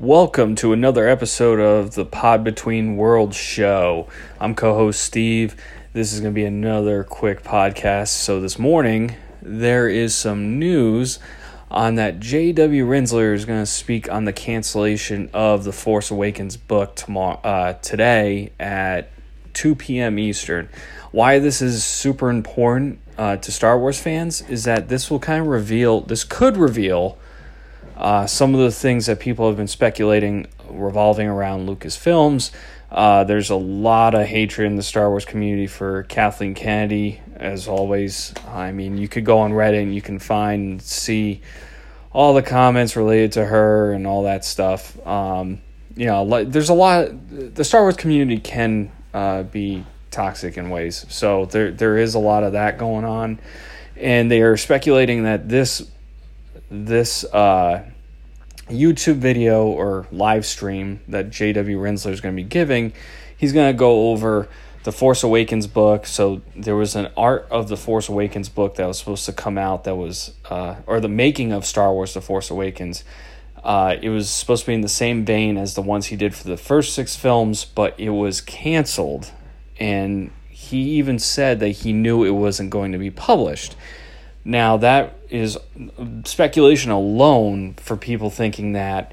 Welcome to another episode of the Pod Between Worlds show. I'm co host Steve. This is going to be another quick podcast. So, this morning, there is some news on that J.W. Rinzler is going to speak on the cancellation of the Force Awakens book tomorrow, uh, today at 2 p.m. Eastern. Why this is super important uh, to Star Wars fans is that this will kind of reveal, this could reveal uh, some of the things that people have been speculating revolving around Lucasfilms. Uh, there's a lot of hatred in the Star Wars community for Kathleen Kennedy, as always. I mean, you could go on Reddit and you can find, see all the comments related to her and all that stuff. Um, you know, there's a lot. The Star Wars community can uh, be toxic in ways, so there there is a lot of that going on, and they are speculating that this this uh, YouTube video or live stream that J.W. Rinzler is going to be giving, he's going to go over the Force Awakens book. So there was an art of the Force Awakens book that was supposed to come out that was, uh, or the making of Star Wars The Force Awakens. Uh, it was supposed to be in the same vein as the ones he did for the first six films, but it was canceled. And he even said that he knew it wasn't going to be published. Now, that is speculation alone for people thinking that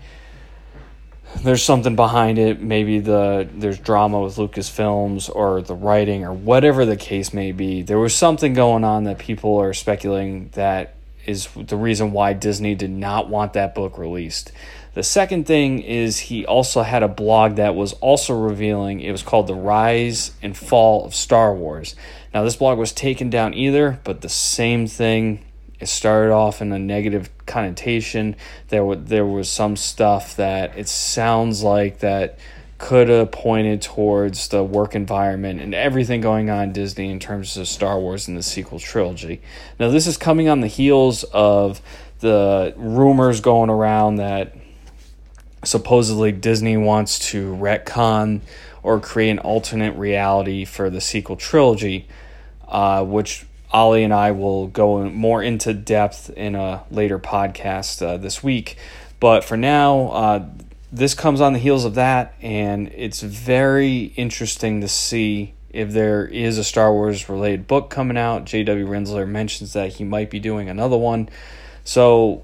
there's something behind it. Maybe the there's drama with Lucasfilms or the writing or whatever the case may be. There was something going on that people are speculating that is the reason why Disney did not want that book released. The second thing is he also had a blog that was also revealing it was called The Rise and Fall of Star Wars. Now, this blog was taken down either, but the same thing. It started off in a negative connotation. There, w- there was some stuff that it sounds like that could have pointed towards the work environment and everything going on Disney in terms of Star Wars and the sequel trilogy. Now, this is coming on the heels of the rumors going around that supposedly Disney wants to retcon or create an alternate reality for the sequel trilogy, uh, which Ollie and I will go more into depth in a later podcast uh, this week. But for now, uh, this comes on the heels of that, and it's very interesting to see if there is a Star Wars related book coming out. J.W. Rinzler mentions that he might be doing another one. So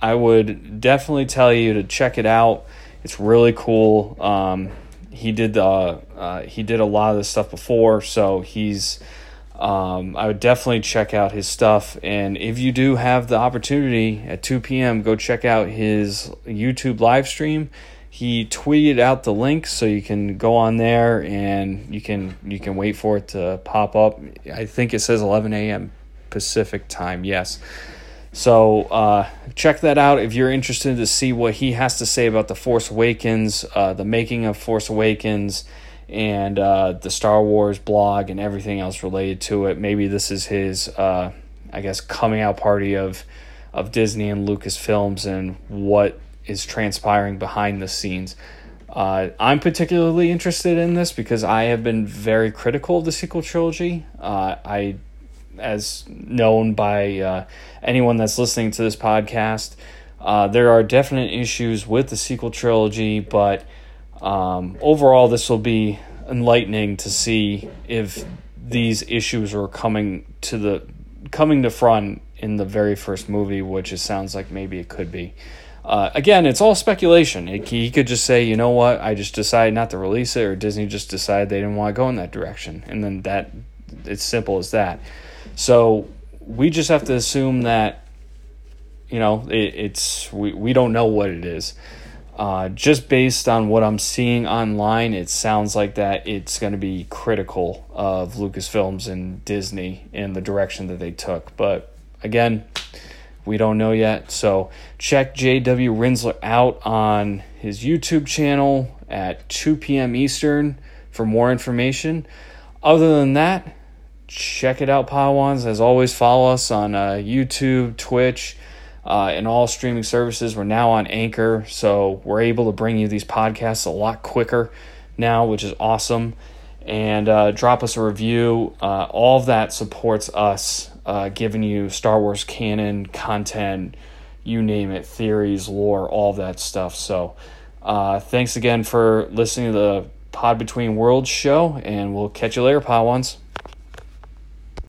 I would definitely tell you to check it out. It's really cool. Um, he did the uh, he did a lot of this stuff before, so he's. Um, I would definitely check out his stuff, and if you do have the opportunity at two p.m., go check out his YouTube live stream. He tweeted out the link, so you can go on there and you can you can wait for it to pop up. I think it says eleven a.m. Pacific time. Yes. So uh, check that out if you're interested to see what he has to say about the Force Awakens, uh, the making of Force Awakens, and uh, the Star Wars blog and everything else related to it. Maybe this is his, uh, I guess, coming out party of of Disney and Lucasfilms and what is transpiring behind the scenes. Uh, I'm particularly interested in this because I have been very critical of the sequel trilogy. Uh, I as known by uh, anyone that's listening to this podcast. Uh, there are definite issues with the sequel trilogy, but um, overall, this will be enlightening to see if these issues are coming to the coming to front in the very first movie, which it sounds like maybe it could be. Uh, again, it's all speculation. It, he could just say, you know what, I just decided not to release it, or Disney just decided they didn't want to go in that direction, and then that it's simple as that. So we just have to assume that you know it, it's we, we don't know what it is. Uh, just based on what I'm seeing online, it sounds like that it's going to be critical of Lucasfilms and Disney in the direction that they took. But again, we don't know yet. So check JW Rinzler out on his YouTube channel at 2 p.m. Eastern for more information. Other than that, check it out, Podawans. As always, follow us on uh, YouTube, Twitch, uh, and all streaming services. We're now on Anchor, so we're able to bring you these podcasts a lot quicker now, which is awesome. And uh, drop us a review. Uh, all of that supports us uh, giving you Star Wars canon content, you name it, theories, lore, all that stuff. So, uh, thanks again for listening to the Pod Between Worlds show, and we'll catch you later, Podwans.